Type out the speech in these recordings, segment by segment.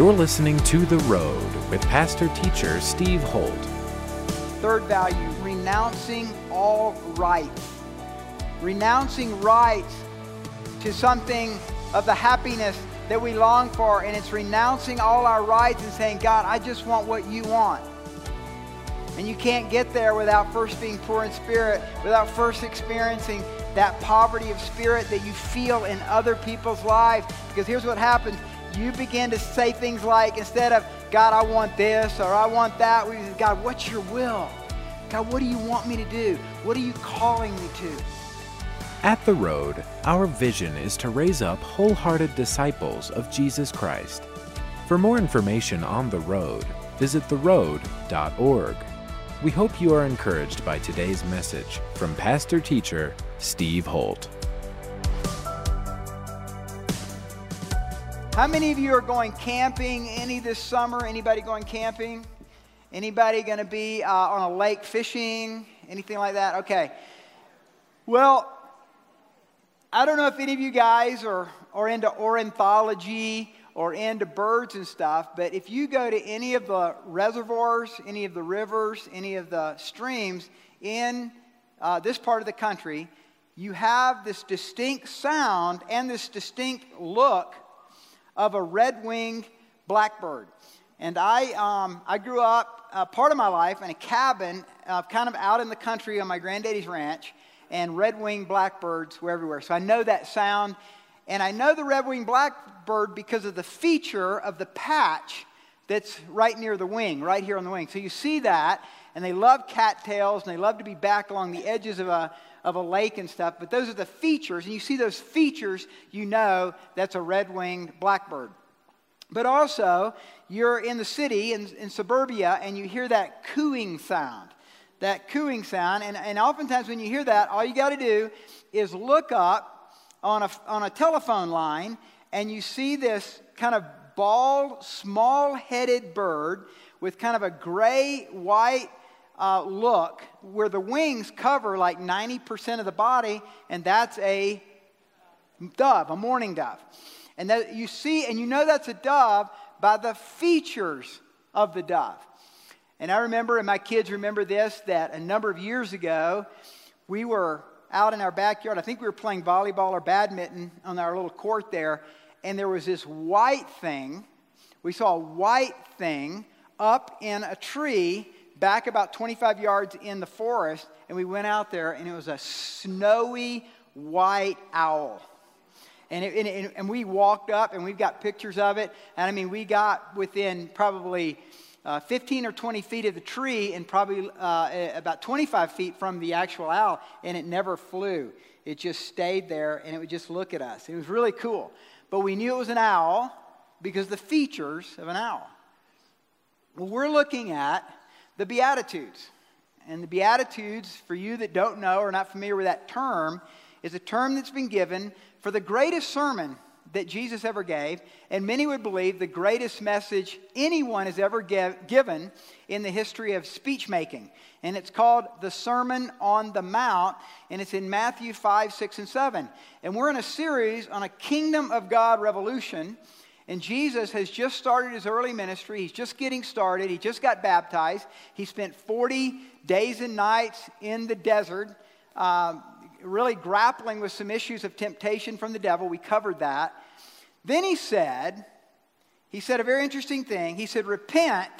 You're listening to The Road with pastor teacher Steve Holt. Third value renouncing all rights. Renouncing rights to something of the happiness that we long for, and it's renouncing all our rights and saying, God, I just want what you want. And you can't get there without first being poor in spirit, without first experiencing that poverty of spirit that you feel in other people's lives. Because here's what happens you begin to say things like, instead of, God, I want this or I want that, we say, God, what's your will? God, what do you want me to do? What are you calling me to? At The Road, our vision is to raise up wholehearted disciples of Jesus Christ. For more information on The Road, visit theroad.org. We hope you are encouraged by today's message from pastor teacher Steve Holt. How many of you are going camping any this summer? Anybody going camping? Anybody going to be uh, on a lake fishing? Anything like that? Okay. Well, I don't know if any of you guys are, are into ornithology or into birds and stuff, but if you go to any of the reservoirs, any of the rivers, any of the streams in uh, this part of the country, you have this distinct sound and this distinct look of a red winged blackbird. And I, um, I grew up uh, part of my life in a cabin uh, kind of out in the country on my granddaddy's ranch, and red winged blackbirds were everywhere. So I know that sound. And I know the red winged blackbird because of the feature of the patch that's right near the wing, right here on the wing. So you see that, and they love cattails, and they love to be back along the edges of a, of a lake and stuff, but those are the features. And you see those features, you know that's a red winged blackbird. But also, you're in the city, in, in suburbia, and you hear that cooing sound. That cooing sound. And, and oftentimes, when you hear that, all you got to do is look up on a, on a telephone line, and you see this kind of bald, small headed bird with kind of a gray, white, uh, look where the wings cover like 90% of the body, and that's a dove, a mourning dove. And that you see, and you know that's a dove by the features of the dove. And I remember, and my kids remember this, that a number of years ago, we were out in our backyard. I think we were playing volleyball or badminton on our little court there, and there was this white thing. We saw a white thing up in a tree back about 25 yards in the forest, and we went out there, and it was a snowy white owl. And, it, and, and, we walked up, and we've got pictures of it. And I mean, we got within probably uh, 15 or 20 feet of the tree, and probably uh, about 25 feet from the actual owl, and it never flew. It just stayed there, and it would just look at us. It was really cool. But we knew it was an owl because the features of an owl. Well, we're looking at the Beatitudes. And the Beatitudes, for you that don't know or are not familiar with that term, is a term that's been given for the greatest sermon that Jesus ever gave, and many would believe the greatest message anyone has ever give, given in the history of speech making. And it's called the Sermon on the Mount, and it's in Matthew 5, 6, and 7. And we're in a series on a kingdom of God revolution. And Jesus has just started his early ministry. He's just getting started. He just got baptized. He spent 40 days and nights in the desert, um, really grappling with some issues of temptation from the devil. We covered that. Then he said, he said a very interesting thing. He said, Repent,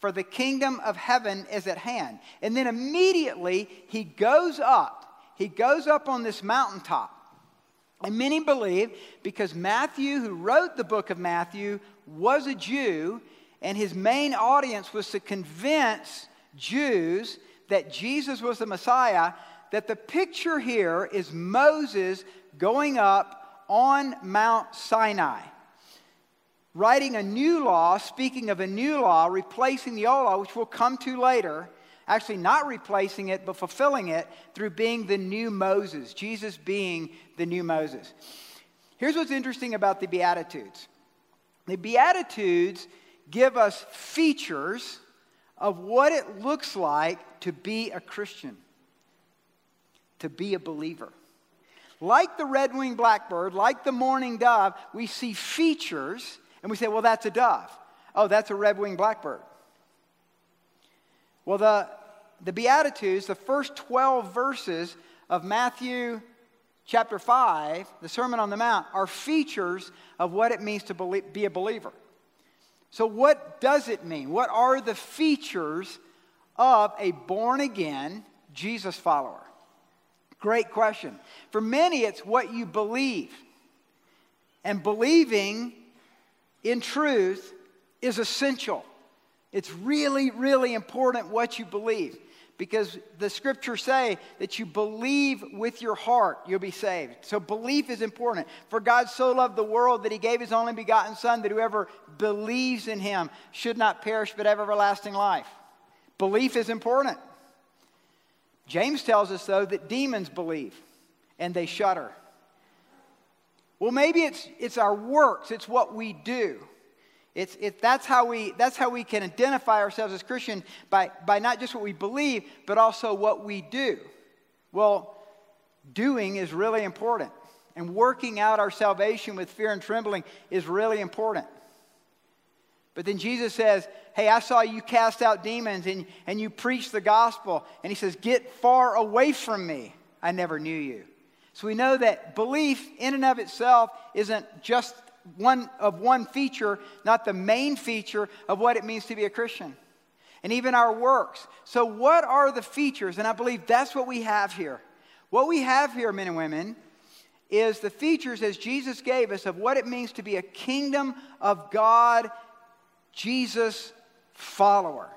for the kingdom of heaven is at hand. And then immediately he goes up. He goes up on this mountaintop. And many believe because Matthew, who wrote the book of Matthew, was a Jew, and his main audience was to convince Jews that Jesus was the Messiah, that the picture here is Moses going up on Mount Sinai, writing a new law, speaking of a new law, replacing the old law, which we'll come to later actually not replacing it, but fulfilling it through being the new Moses, Jesus being the new Moses. Here's what's interesting about the Beatitudes the Beatitudes give us features of what it looks like to be a Christian, to be a believer. Like the red winged blackbird, like the mourning dove, we see features And we say, well, that's a dove. Oh, that's a red winged blackbird. Well, the, the Beatitudes, the first 12 verses of Matthew chapter 5, the Sermon on the Mount, are features of what it means to be a believer. So, what does it mean? What are the features of a born again Jesus follower? Great question. For many, it's what you believe. And believing in truth is essential. It's really, really important what you believe because the scriptures say that you believe with your heart, you'll be saved. So belief is important. For God so loved the world that he gave his only begotten Son, that whoever believes in him should not perish but have everlasting life. Belief is important. James tells us, though, that demons believe and they shudder. Well, maybe it's, it's our works, it's what we do. It's, it, that's, how we, that's how we can identify ourselves as Christian by, by not just what we believe, but also what we do. Well, doing is really important. And working out our salvation with fear and trembling is really important. But then Jesus says, Hey, I saw you cast out demons and, and you preach the gospel. And he says, Get far away from me. I never knew you. So we know that belief in and of itself isn't just one of one feature, not the main feature of what it means to be a Christian. And even our works. So, what are the features? And I believe that's what we have here. What we have here, men and women, is the features as Jesus gave us of what it means to be a kingdom of God, Jesus follower.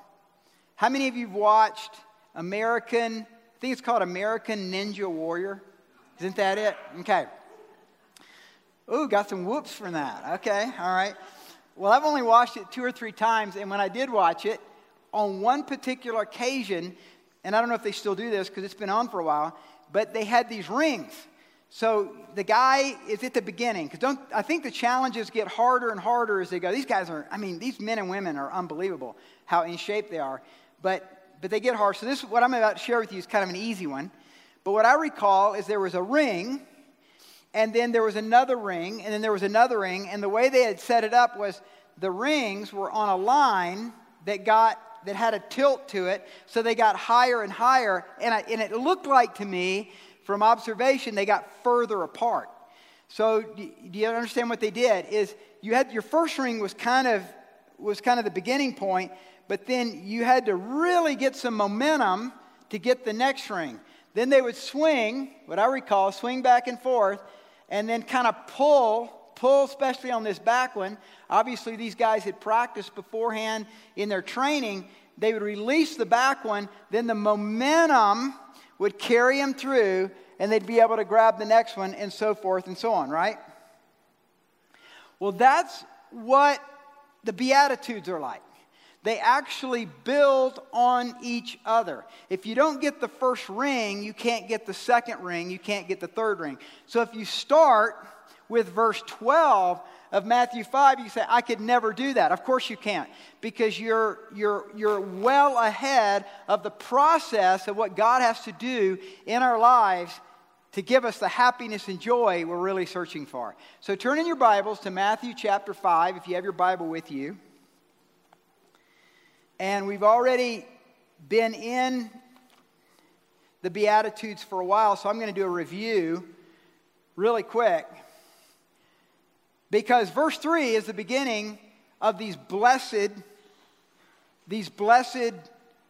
How many of you have watched American, I think it's called American Ninja Warrior? Isn't that it? Okay. Ooh, got some whoops from that. Okay, all right. Well, I've only watched it two or three times, and when I did watch it, on one particular occasion, and I don't know if they still do this because it's been on for a while, but they had these rings. So the guy is at the beginning because don't I think the challenges get harder and harder as they go. These guys are, I mean, these men and women are unbelievable how in shape they are, but but they get hard. So this what I'm about to share with you is kind of an easy one. But what I recall is there was a ring and then there was another ring, and then there was another ring, and the way they had set it up was the rings were on a line that got that had a tilt to it, so they got higher and higher, and, I, and it looked like to me, from observation, they got further apart. So do you understand what they did? Is you had your first ring was kind of was kind of the beginning point, but then you had to really get some momentum to get the next ring. Then they would swing, what I recall, swing back and forth, and then kind of pull, pull, especially on this back one. Obviously, these guys had practiced beforehand in their training. They would release the back one, then the momentum would carry them through, and they'd be able to grab the next one, and so forth and so on, right? Well, that's what the Beatitudes are like they actually build on each other. If you don't get the first ring, you can't get the second ring, you can't get the third ring. So if you start with verse 12 of Matthew 5, you say, I could never do that. Of course you can't, because you're, you're, you're well ahead of the process of what God has to do in our lives to give us the happiness and joy we're really searching for. So turn in your Bibles to Matthew chapter 5, if you have your Bible with you. And we've already been in the Beatitudes for a while, so I'm going to do a review really quick. Because verse 3 is the beginning of these blessed, these blessed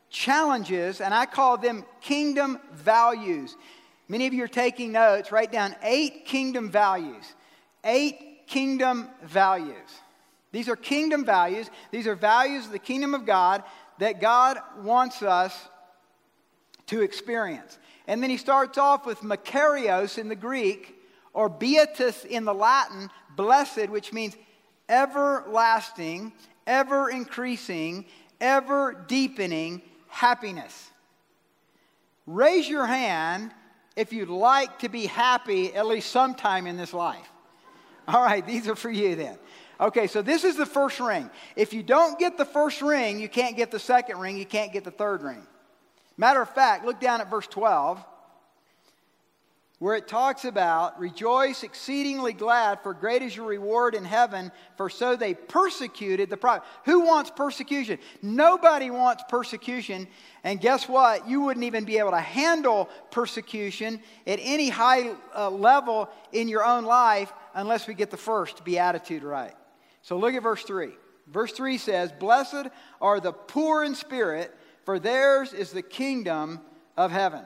challenges, and I call them kingdom values. Many of you are taking notes. Write down eight kingdom values. Eight kingdom values. These are kingdom values. These are values of the kingdom of God that God wants us to experience. And then he starts off with makarios in the Greek, or beatus in the Latin, blessed, which means everlasting, ever increasing, ever deepening happiness. Raise your hand if you'd like to be happy at least sometime in this life. All right, these are for you then. Okay, so this is the first ring. If you don't get the first ring, you can't get the second ring, you can't get the third ring. Matter of fact, look down at verse 12. where it talks about rejoice exceedingly glad for great is your reward in heaven for so they persecuted the prophet who wants persecution nobody wants persecution and guess what you wouldn't even be able to handle persecution at any high uh, level in your own life unless we get the first beatitude right so look at verse 3 verse 3 says blessed are the poor in spirit for theirs is the kingdom of heaven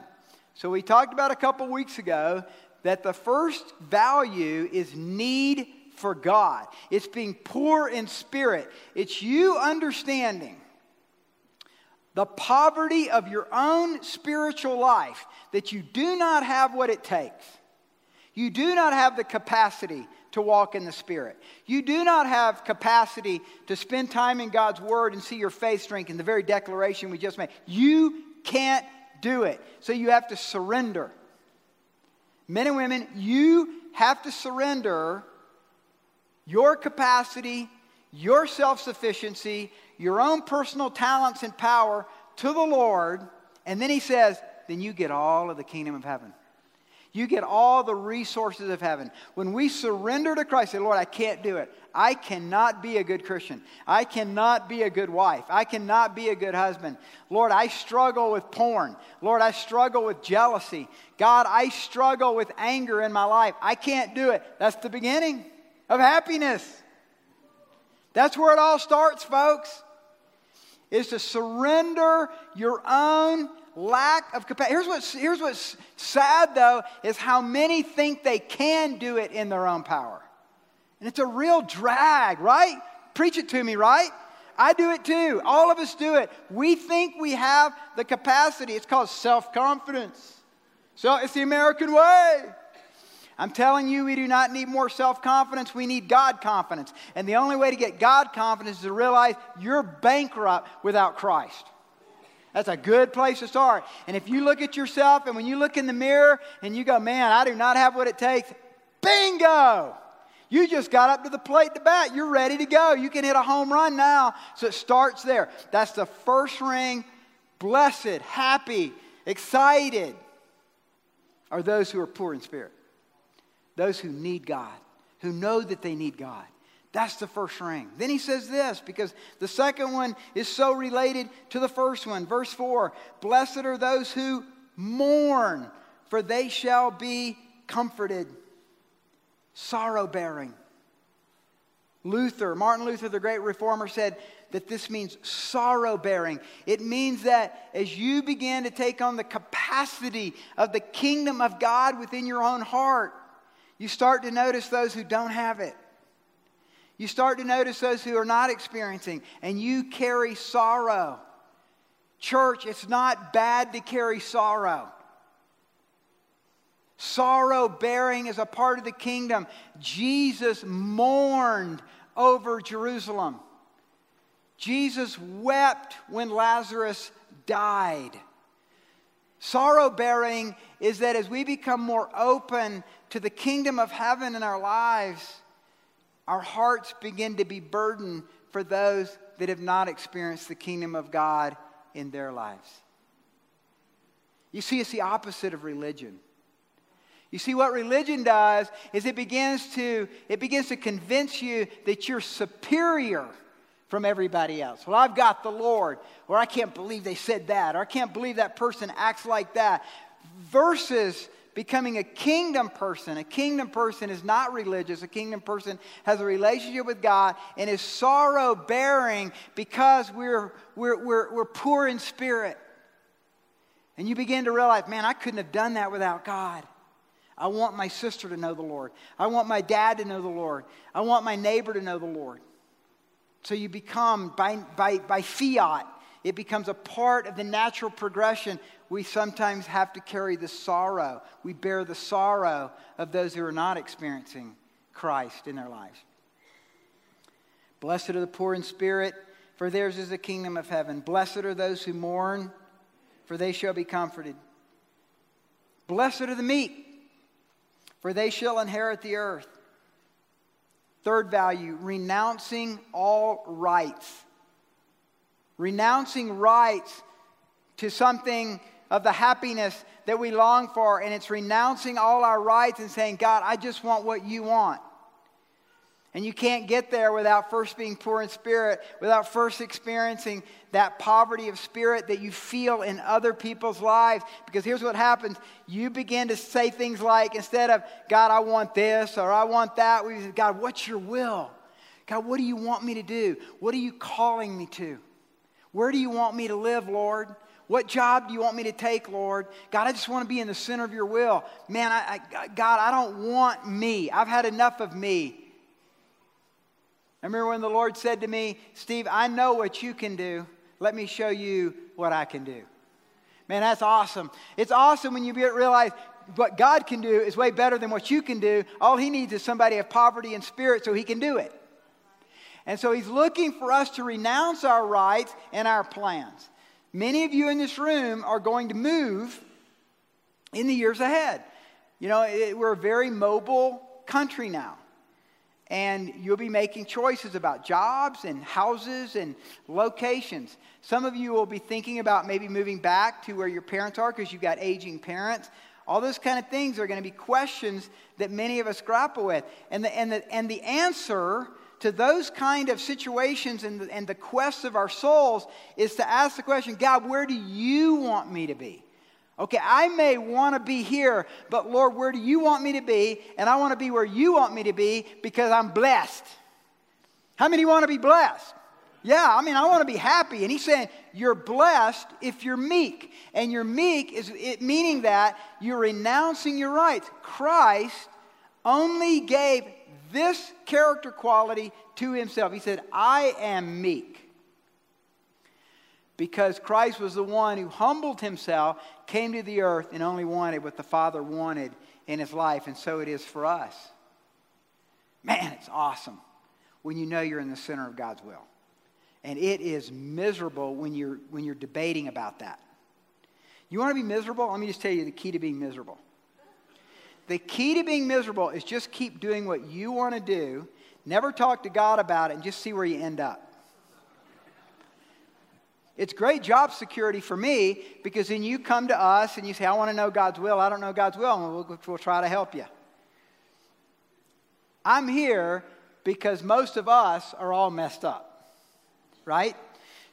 so, we talked about a couple weeks ago that the first value is need for God. It's being poor in spirit. It's you understanding the poverty of your own spiritual life, that you do not have what it takes. You do not have the capacity to walk in the Spirit. You do not have capacity to spend time in God's Word and see your faith strengthen, the very declaration we just made. You can't do it. So you have to surrender. Men and women, you have to surrender your capacity, your self sufficiency, your own personal talents and power to the Lord. And then he says, then you get all of the kingdom of heaven. You get all the resources of heaven. When we surrender to Christ, say, Lord, I can't do it. I cannot be a good Christian. I cannot be a good wife. I cannot be a good husband. Lord, I struggle with porn. Lord, I struggle with jealousy. God, I struggle with anger in my life. I can't do it. That's the beginning of happiness. That's where it all starts, folks. Is to surrender your own lack of capacity. Here's what's, here's what's sad, though, is how many think they can do it in their own power. And it's a real drag, right? Preach it to me, right? I do it too. All of us do it. We think we have the capacity. It's called self confidence. So it's the American way. I'm telling you, we do not need more self confidence. We need God confidence. And the only way to get God confidence is to realize you're bankrupt without Christ. That's a good place to start. And if you look at yourself and when you look in the mirror and you go, man, I do not have what it takes, bingo! You just got up to the plate to bat. You're ready to go. You can hit a home run now. So it starts there. That's the first ring. Blessed, happy, excited are those who are poor in spirit, those who need God, who know that they need God. That's the first ring. Then he says this because the second one is so related to the first one. Verse 4 Blessed are those who mourn, for they shall be comforted. Sorrow bearing. Luther, Martin Luther, the great reformer, said that this means sorrow bearing. It means that as you begin to take on the capacity of the kingdom of God within your own heart, you start to notice those who don't have it. You start to notice those who are not experiencing, and you carry sorrow. Church, it's not bad to carry sorrow. Sorrow bearing is a part of the kingdom. Jesus mourned over Jerusalem. Jesus wept when Lazarus died. Sorrow bearing is that as we become more open to the kingdom of heaven in our lives, our hearts begin to be burdened for those that have not experienced the kingdom of God in their lives. You see, it's the opposite of religion. You see, what religion does is it begins to, it begins to convince you that you're superior from everybody else. Well, I've got the Lord, or I can't believe they said that, or I can't believe that person acts like that. Versus becoming a kingdom person. A kingdom person is not religious. A kingdom person has a relationship with God and is sorrow bearing because we're, we're, we're, we're poor in spirit. And you begin to realize, man, I couldn't have done that without God. I want my sister to know the Lord. I want my dad to know the Lord. I want my neighbor to know the Lord. So you become, by, by, by fiat, it becomes a part of the natural progression we sometimes have to carry the sorrow. We bear the sorrow of those who are not experiencing Christ in their lives. Blessed are the poor in spirit, for theirs is the kingdom of heaven. Blessed are those who mourn, for they shall be comforted. Blessed are the meek, for they shall inherit the earth. Third value, renouncing all rights. Renouncing rights to something of the happiness that we long for, and it's renouncing all our rights and saying, God, I just want what you want. And you can't get there without first being poor in spirit, without first experiencing that poverty of spirit that you feel in other people's lives. Because here's what happens you begin to say things like, instead of, God, I want this or I want that, we say, God, what's your will? God, what do you want me to do? What are you calling me to? Where do you want me to live, Lord? What job do you want me to take, Lord? God, I just want to be in the center of your will. Man, I, I, God, I don't want me. I've had enough of me. I remember when the Lord said to me, Steve, I know what you can do. Let me show you what I can do. Man, that's awesome. It's awesome when you realize what God can do is way better than what you can do. All He needs is somebody of poverty and spirit so He can do it. And so He's looking for us to renounce our rights and our plans. Many of you in this room are going to move in the years ahead. You know, it, we're a very mobile country now. And you'll be making choices about jobs and houses and locations. Some of you will be thinking about maybe moving back to where your parents are because you've got aging parents. All those kind of things are going to be questions that many of us grapple with. And the, and the, and the answer to those kind of situations and the, and the quest of our souls is to ask the question God, where do you want me to be? Okay, I may want to be here, but Lord, where do you want me to be? And I want to be where you want me to be because I'm blessed. How many want to be blessed? Yeah, I mean, I want to be happy. And he's saying, You're blessed if you're meek. And you're meek is it, meaning that you're renouncing your rights. Christ only gave this character quality to himself. He said, I am meek. Because Christ was the one who humbled himself, came to the earth, and only wanted what the Father wanted in his life. And so it is for us. Man, it's awesome when you know you're in the center of God's will. And it is miserable when you're, when you're debating about that. You want to be miserable? Let me just tell you the key to being miserable. The key to being miserable is just keep doing what you want to do, never talk to God about it, and just see where you end up. It's great job security for me because then you come to us and you say, I want to know God's will. I don't know God's will, and we'll, we'll try to help you. I'm here because most of us are all messed up, right?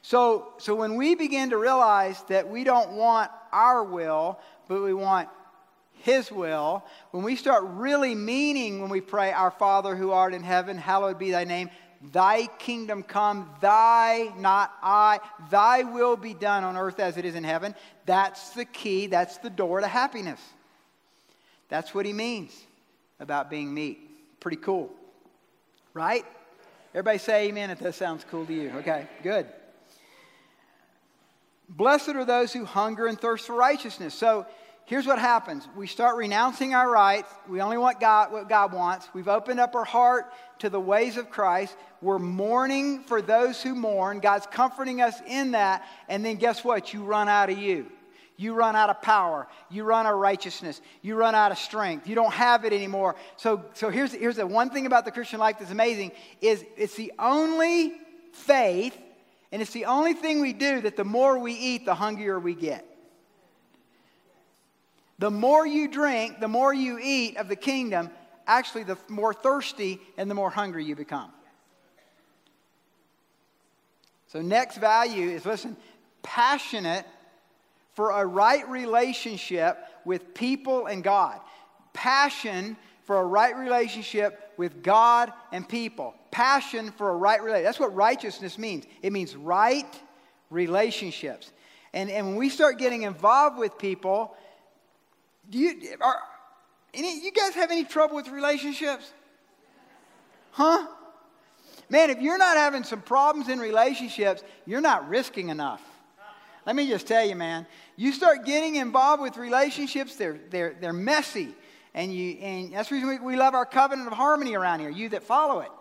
So, so when we begin to realize that we don't want our will, but we want his will, when we start really meaning when we pray, Our Father who art in heaven, hallowed be thy name, thy kingdom come, thy, not I, thy will be done on earth as it is in heaven, that's the key, that's the door to happiness. That's what he means about being meek. Pretty cool, right? Everybody say amen if that sounds cool to you. Okay, good. Blessed are those who hunger and thirst for righteousness. So, here's what happens. We start renouncing our rights. We only want god what god wants. We've opened up our heart to the ways of christ. We're mourning for those who mourn. God's comforting us in that. And then guess what? You run out of you. You run out of power. You run out of righteousness. You run out of strength. You don't have it anymore. So so here's here's the one thing about the christian life that's amazing is it's the only faith and it's the only thing we do that the more we eat the hungrier we get the more you drink, the more you eat of the kingdom, actually, the more thirsty and the more hungry you become. So, next value is listen, passionate for a right relationship with people and God. Passion for a right relationship with God and people. Passion for a right relationship. That's what righteousness means. It means right relationships. And, and when we start getting involved with people, do you, are, any, you guys have any trouble with relationships? Huh? Man, if you're not having some problems in relationships, you're not risking enough. Let me just tell you, man, you start getting involved with relationships, they're, they're, they're messy. And, you, and that's the reason we, we love our covenant of harmony around here, you that follow it.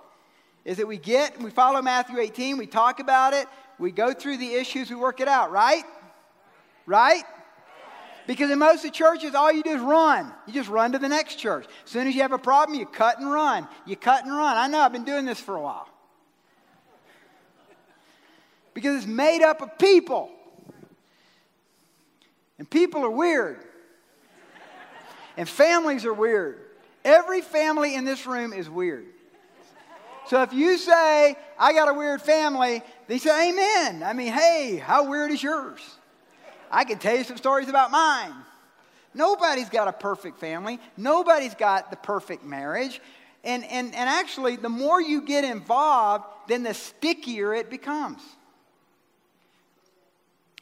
Is that we get, we follow Matthew 18, we talk about it, we go through the issues, we work it out, right? Right? Because in most of the churches, all you do is run. You just run to the next church. As soon as you have a problem, you cut and run. You cut and run. I know, I've been doing this for a while. Because it's made up of people. And people are weird. and families are weird. Every family in this room is weird. So if you say, I got a weird family, they say, Amen. I mean, hey, how weird is yours? I can tell you some stories about mine. Nobody's got a perfect family, nobody's got the perfect marriage. And, and, and actually, the more you get involved, then the stickier it becomes.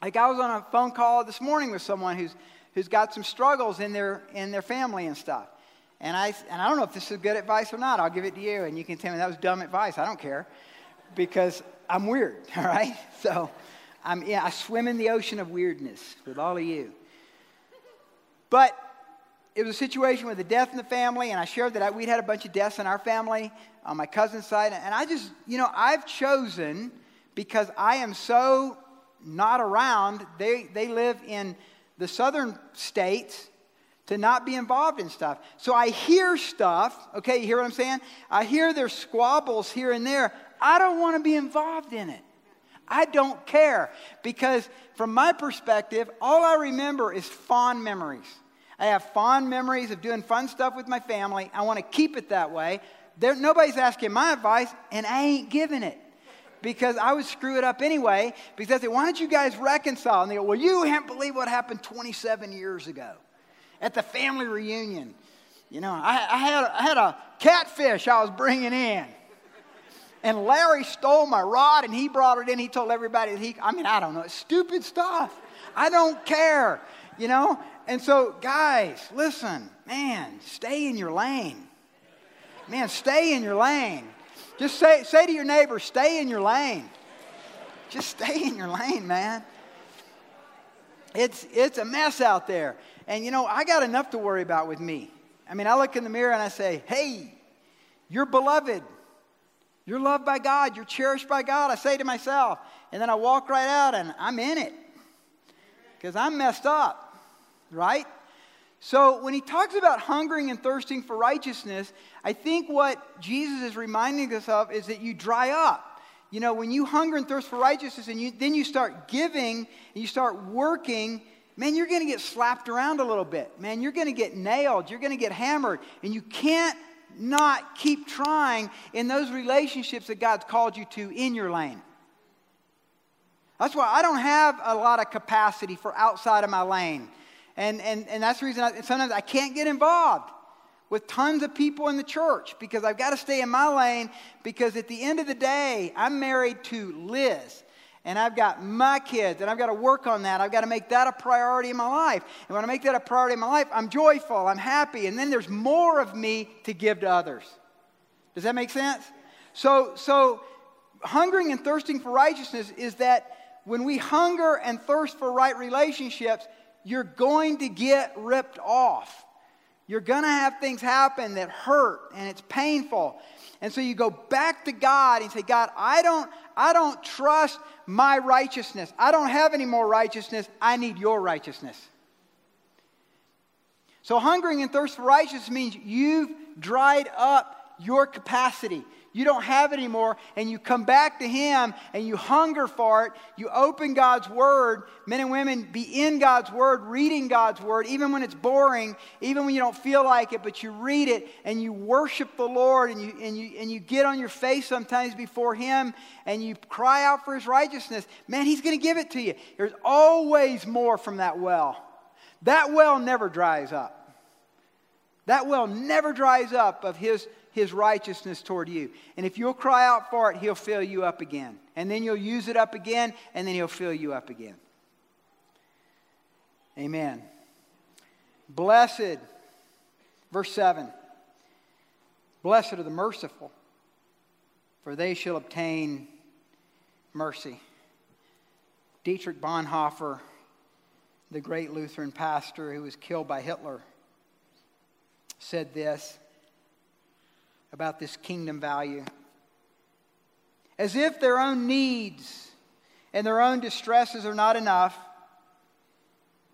Like I was on a phone call this morning with someone who's, who's got some struggles in their, in their family and stuff. And I, and I don't know if this is good advice or not. I'll give it to you, and you can tell me that was dumb advice. I don't care because I'm weird, all right? So I'm, yeah, I swim in the ocean of weirdness with all of you. But it was a situation with a death in the family, and I shared that I, we'd had a bunch of deaths in our family on my cousin's side. And I just, you know, I've chosen because I am so not around, they, they live in the southern states to not be involved in stuff. So I hear stuff, okay, you hear what I'm saying? I hear their squabbles here and there. I don't want to be involved in it. I don't care because, from my perspective, all I remember is fond memories. I have fond memories of doing fun stuff with my family. I want to keep it that way. There, nobody's asking my advice, and I ain't giving it because I would screw it up anyway. Because I say, why don't you guys reconcile? And they go, well, you can't believe what happened 27 years ago at the family reunion. You know, I, I, had, I had a catfish I was bringing in. And Larry stole my rod and he brought it in. He told everybody that he, I mean, I don't know, it's stupid stuff. I don't care, you know? And so, guys, listen, man, stay in your lane. Man, stay in your lane. Just say, say to your neighbor, stay in your lane. Just stay in your lane, man. It's, it's a mess out there. And you know, I got enough to worry about with me. I mean, I look in the mirror and I say, hey, you're beloved. You're loved by God. You're cherished by God. I say to myself. And then I walk right out and I'm in it because I'm messed up, right? So when he talks about hungering and thirsting for righteousness, I think what Jesus is reminding us of is that you dry up. You know, when you hunger and thirst for righteousness and you, then you start giving and you start working, man, you're going to get slapped around a little bit. Man, you're going to get nailed. You're going to get hammered. And you can't not keep trying in those relationships that God's called you to in your lane. That's why I don't have a lot of capacity for outside of my lane. And, and, and that's the reason I, sometimes I can't get involved with tons of people in the church because I've got to stay in my lane because at the end of the day, I'm married to Liz and I've got my kids, and I've got to work on that. I've got to make that a priority in my life. And when I make that a priority in my life, I'm joyful, I'm happy, and then there's more of me to give to others. Does that make sense? So, so hungering and thirsting for righteousness is that when we hunger and thirst for right relationships, you're going to get ripped off. You're going to have things happen that hurt and it's painful. And so you go back to God and say, God, I don't, I don't trust my righteousness. I don't have any more righteousness. I need your righteousness. So, hungering and thirst for righteousness means you've dried up your capacity you don't have it anymore, and you come back to Him and you hunger for it. You open God's Word. Men and women, be in God's Word, reading God's Word, even when it's boring, even when you don't feel like it, but you read it and you worship the Lord and you, and you, and you get on your face sometimes before Him and you cry out for His righteousness. Man, He's going to give it to you. There's always more from that well. That well never dries up. That well never dries up of His his righteousness toward you. And if you'll cry out for it, he'll fill you up again. And then you'll use it up again, and then he'll fill you up again. Amen. Blessed, verse 7 Blessed are the merciful, for they shall obtain mercy. Dietrich Bonhoeffer, the great Lutheran pastor who was killed by Hitler, said this about this kingdom value. As if their own needs and their own distresses are not enough,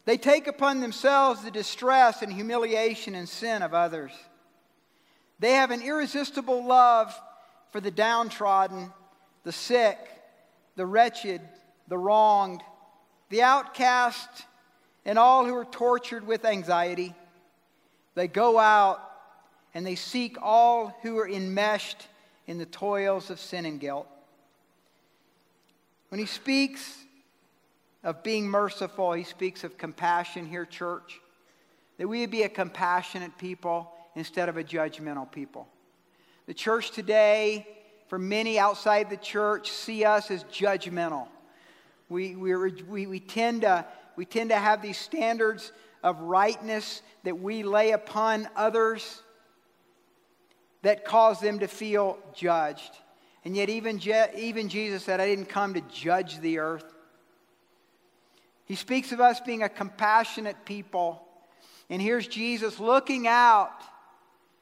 they take upon themselves the distress and humiliation and sin of others. They have an irresistible love for the downtrodden, the sick, the wretched, the wronged, the outcast, and all who are tortured with anxiety. They go out and they seek all who are enmeshed in the toils of sin and guilt. When he speaks of being merciful, he speaks of compassion here, church. That we would be a compassionate people instead of a judgmental people. The church today, for many outside the church, see us as judgmental. We, we, we, we, tend to, we tend to have these standards of rightness that we lay upon others that caused them to feel judged. And yet, even, Je- even Jesus said, I didn't come to judge the earth. He speaks of us being a compassionate people. And here's Jesus looking out,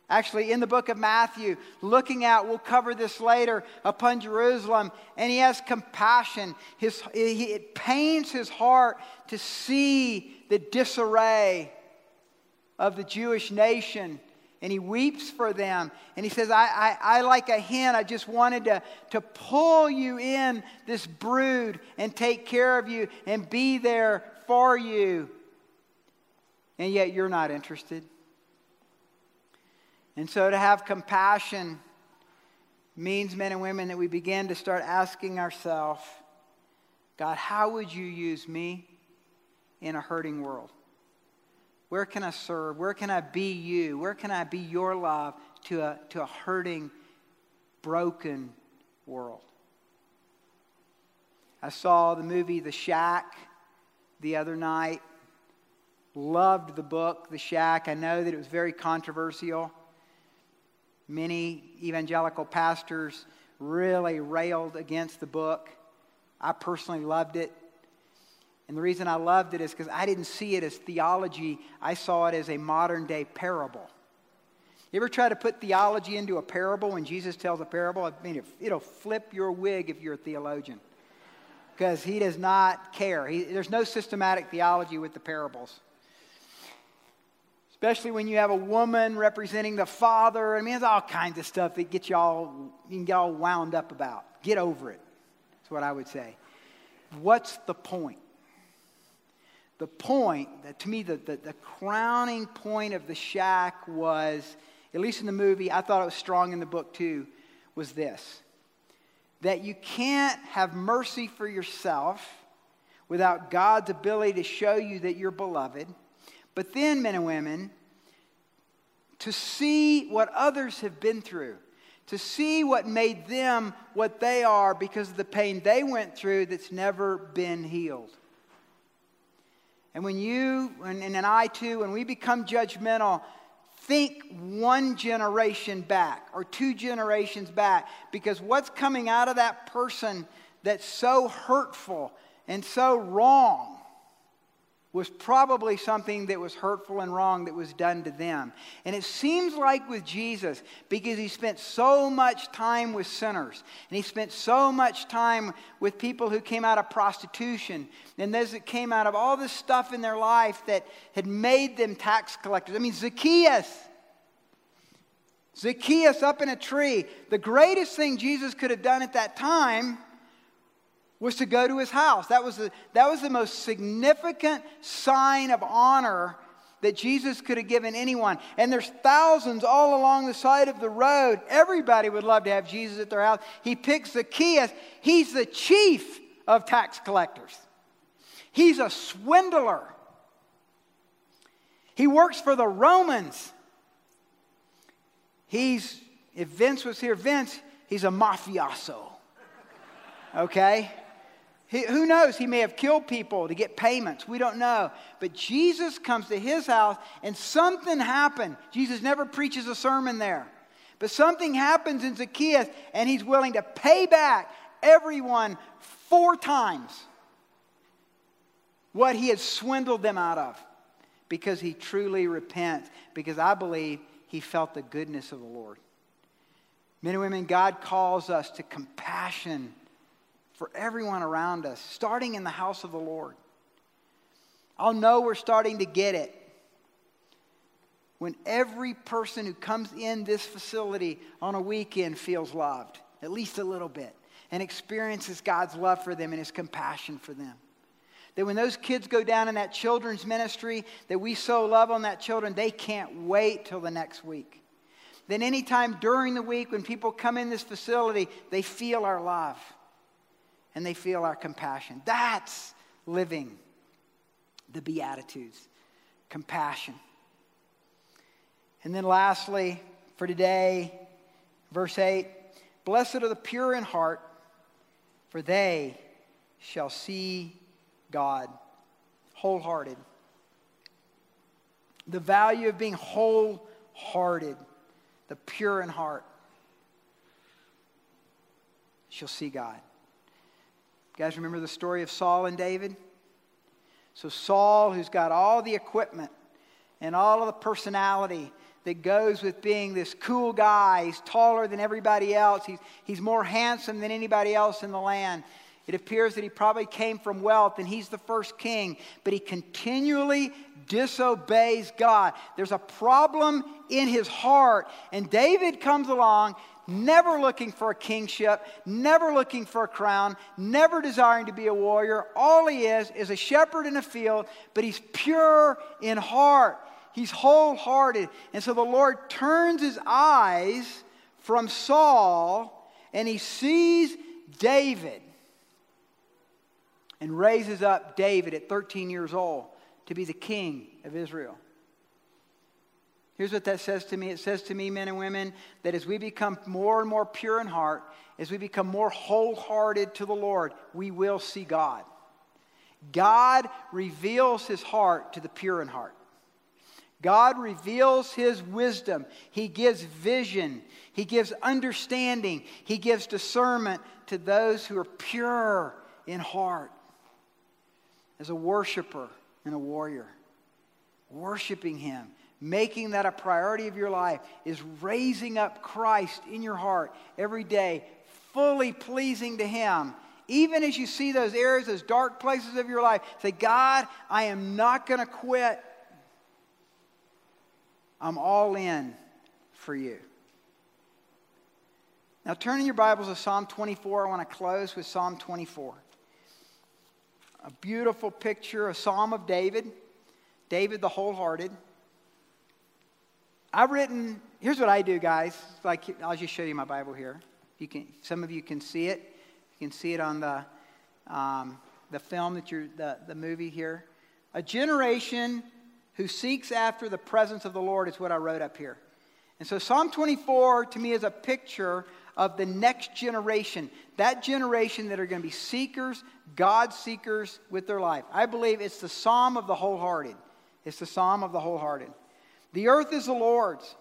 actually in the book of Matthew, looking out, we'll cover this later, upon Jerusalem. And he has compassion. His, it pains his heart to see the disarray of the Jewish nation and he weeps for them. And he says, I, I, I, like a hen, I just wanted to, to pull you in this brood and take care of you and be there for you. And yet you're not interested. And so to have compassion means, men and women, that we begin to start asking ourselves, God, how would you use me in a hurting world? Where can I serve? Where can I be you? Where can I be your love to a, to a hurting, broken world? I saw the movie The Shack the other night. Loved the book, The Shack. I know that it was very controversial. Many evangelical pastors really railed against the book. I personally loved it. And the reason I loved it is because I didn't see it as theology, I saw it as a modern day parable. You ever try to put theology into a parable when Jesus tells a parable? I mean, it'll flip your wig if you're a theologian because he does not care. He, there's no systematic theology with the parables. Especially when you have a woman representing the father. I mean, there's all kinds of stuff that get you all, you can get all wound up about. Get over it. That's what I would say. What's the point? The point, that to me, the, the, the, crowning point of the shack was, at least in the movie, I thought it was strong in the book too, was this that you can't have mercy for yourself without God's ability to show you that you're beloved. But then, men and women, to see what others have been through, to see what made them what they are because of the pain they went through that's never been healed. And when you, and, and I too, when we become judgmental, think one generation back or two generations back. Because what's coming out of that person that's so hurtful and so wrong was probably something that was hurtful and wrong that was done to them. And it seems like with Jesus, because he spent so much time with sinners, and he spent so much time with people who came out of prostitution, and those that came out of all this stuff in their life that had made them tax collectors. I mean, Zacchaeus. Zacchaeus up in a tree. The greatest thing Jesus could have done at that time was to go to his house. That was the, that was the most significant sign of honor that Jesus could have given anyone. And there's thousands all along the side of the road. Everybody would love to have Jesus at their house. He picks Zacchaeus. He's the chief of tax collectors. He's a swindler. He works for the Romans. He's, if Vince was here, Vince, he's a mafioso. Okay? He, who knows? He may have killed people to get payments. We don't know. But Jesus comes to his house and something happened. Jesus never preaches a sermon there. But something happens in Zacchaeus and he's willing to pay back everyone four times what he had swindled them out of because he truly repents. Because I believe he felt the goodness of the Lord. Men and women, God calls us to compassion for everyone around us, starting in the house of the Lord. I'll know we're starting to get it when every person who comes in this facility on a weekend feels loved, at least a little bit, and experiences God's love for them and his compassion for them. That when those kids go down in that children's ministry that we so love on that children, they can't wait till the next week. Then anytime during the week when people come in this facility, they feel our love and they feel our compassion. That's living the Beatitudes compassion. And then lastly, for today, verse 8 Blessed are the pure in heart, for they shall see God. Wholehearted. The value of being wholehearted, the pure in heart. Shall see God. You guys remember the story of Saul and David? So, Saul, who's got all the equipment and all of the personality that goes with being this cool guy, he's taller than everybody else, he's, he's more handsome than anybody else in the land. It appears that he probably came from wealth and he's the first king, but he continually disobeys God. There's a problem in his heart, and David comes along never looking for a kingship, never looking for a crown, never desiring to be a warrior. All he is is a shepherd in a field, but he's pure in heart. He's wholehearted. And so the Lord turns his eyes from Saul and he sees David and raises up David at 13 years old to be the king of Israel. Here's what that says to me it says to me, men and women, that as we become more and more pure in heart, as we become more wholehearted to the Lord, we will see God. God reveals his heart to the pure in heart. God reveals his wisdom. He gives vision. He gives understanding. He gives discernment to those who are pure in heart. As a worshiper and a warrior, worshiping him making that a priority of your life is raising up Christ in your heart every day, fully pleasing to Him. Even as you see those areas, those dark places of your life, say, God, I am not going to quit. I'm all in for you. Now, turn in your Bibles to Psalm 24. I want to close with Psalm 24. A beautiful picture, a psalm of David, David the wholehearted. I've written, here's what I do, guys. Like, I'll just show you my Bible here. You can, some of you can see it. You can see it on the, um, the film that you're, the, the movie here. A generation who seeks after the presence of the Lord is what I wrote up here. And so Psalm 24 to me is a picture of the next generation, that generation that are going to be seekers, God seekers with their life. I believe it's the psalm of the wholehearted. It's the psalm of the wholehearted. The earth is the Lord's,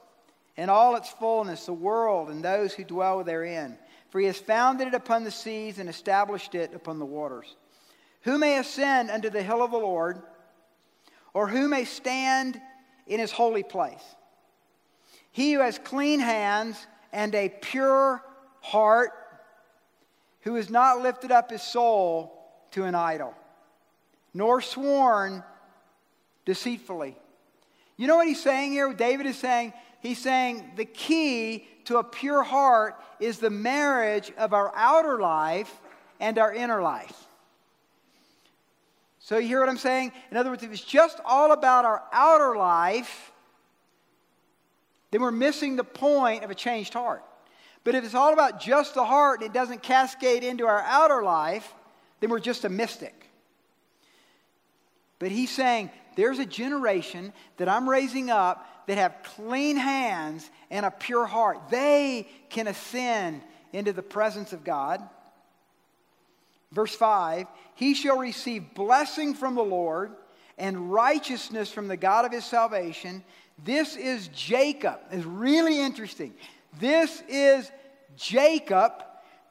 and all its fullness, the world and those who dwell therein. For he has founded it upon the seas and established it upon the waters. Who may ascend unto the hill of the Lord, or who may stand in his holy place? He who has clean hands and a pure heart, who has not lifted up his soul to an idol, nor sworn deceitfully. You know what he's saying here? David is saying, he's saying the key to a pure heart is the marriage of our outer life and our inner life. So, you hear what I'm saying? In other words, if it's just all about our outer life, then we're missing the point of a changed heart. But if it's all about just the heart and it doesn't cascade into our outer life, then we're just a mystic. But he's saying there's a generation that I'm raising up that have clean hands and a pure heart. They can ascend into the presence of God. Verse 5 He shall receive blessing from the Lord and righteousness from the God of his salvation. This is Jacob. It's really interesting. This is Jacob,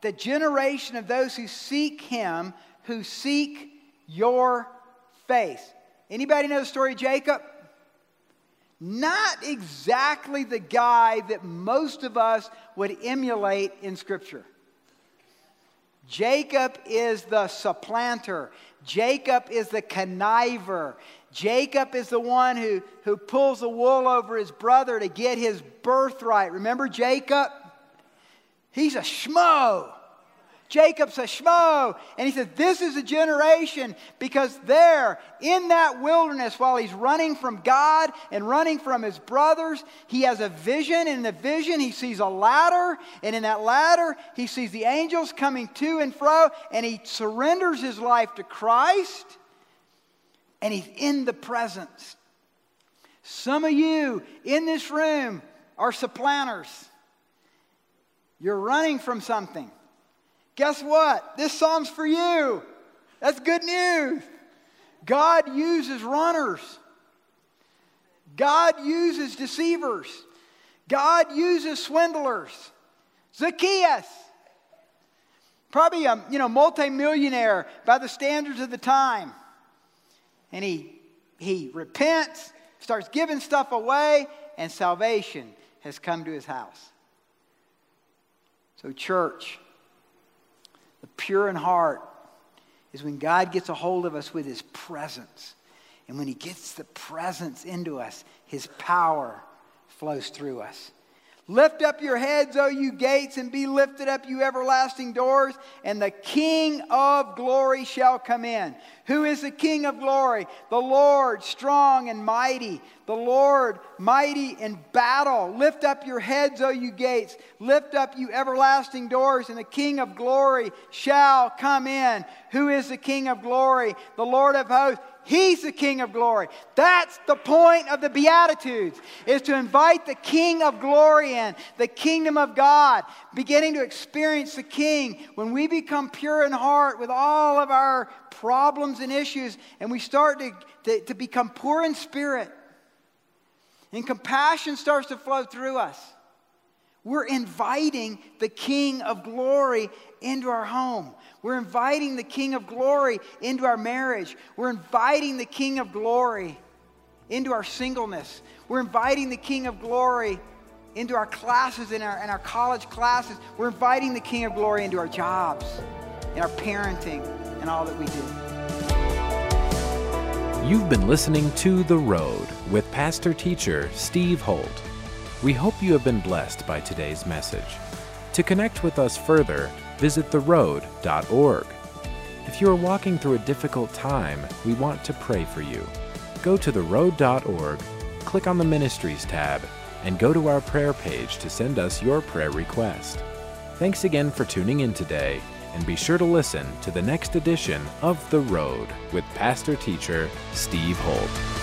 the generation of those who seek him, who seek your face. Anybody know the story of Jacob? Not exactly the guy that most of us would emulate in Scripture. Jacob is the supplanter. Jacob is the conniver. Jacob is the one who, who pulls the wool over his brother to get his birthright. Remember Jacob? He's a schmo. Jacob's a schmo. And he said, This is a generation because there, in that wilderness, while he's running from God and running from his brothers, he has a vision. And in the vision, he sees a ladder. And in that ladder, he sees the angels coming to and fro. And he surrenders his life to Christ. And he's in the presence. Some of you in this room are supplanters. You're running from something. Guess what? This psalm's for you. That's good news. God uses runners. God uses deceivers. God uses swindlers. Zacchaeus, probably a you know multimillionaire by the standards of the time, and he he repents, starts giving stuff away, and salvation has come to his house. So, church the pure in heart is when God gets a hold of us with his presence. And when he gets the presence into us, his power flows through us. Lift up your heads, O you gates, and be lifted up, you everlasting doors, and the King of glory shall come in. Who is the King of glory? The Lord, strong and mighty. The Lord, mighty in battle. Lift up your heads, O you gates. Lift up, you everlasting doors, and the King of glory shall come in. Who is the King of glory? The Lord of hosts. He's the King of glory. That's the point of the Beatitudes, is to invite the King of glory in, the kingdom of God, beginning to experience the King. When we become pure in heart with all of our problems and issues, and we start to, to, to become poor in spirit, and compassion starts to flow through us. We're inviting the King of glory into our home. We're inviting the King of glory into our marriage. We're inviting the King of glory into our singleness. We're inviting the King of glory into our classes, in our, in our college classes. We're inviting the King of glory into our jobs, and our parenting, and all that we do. You've been listening to The Road with pastor teacher Steve Holt. We hope you have been blessed by today's message. To connect with us further, visit theroad.org. If you are walking through a difficult time, we want to pray for you. Go to theroad.org, click on the Ministries tab, and go to our prayer page to send us your prayer request. Thanks again for tuning in today, and be sure to listen to the next edition of The Road with Pastor Teacher Steve Holt.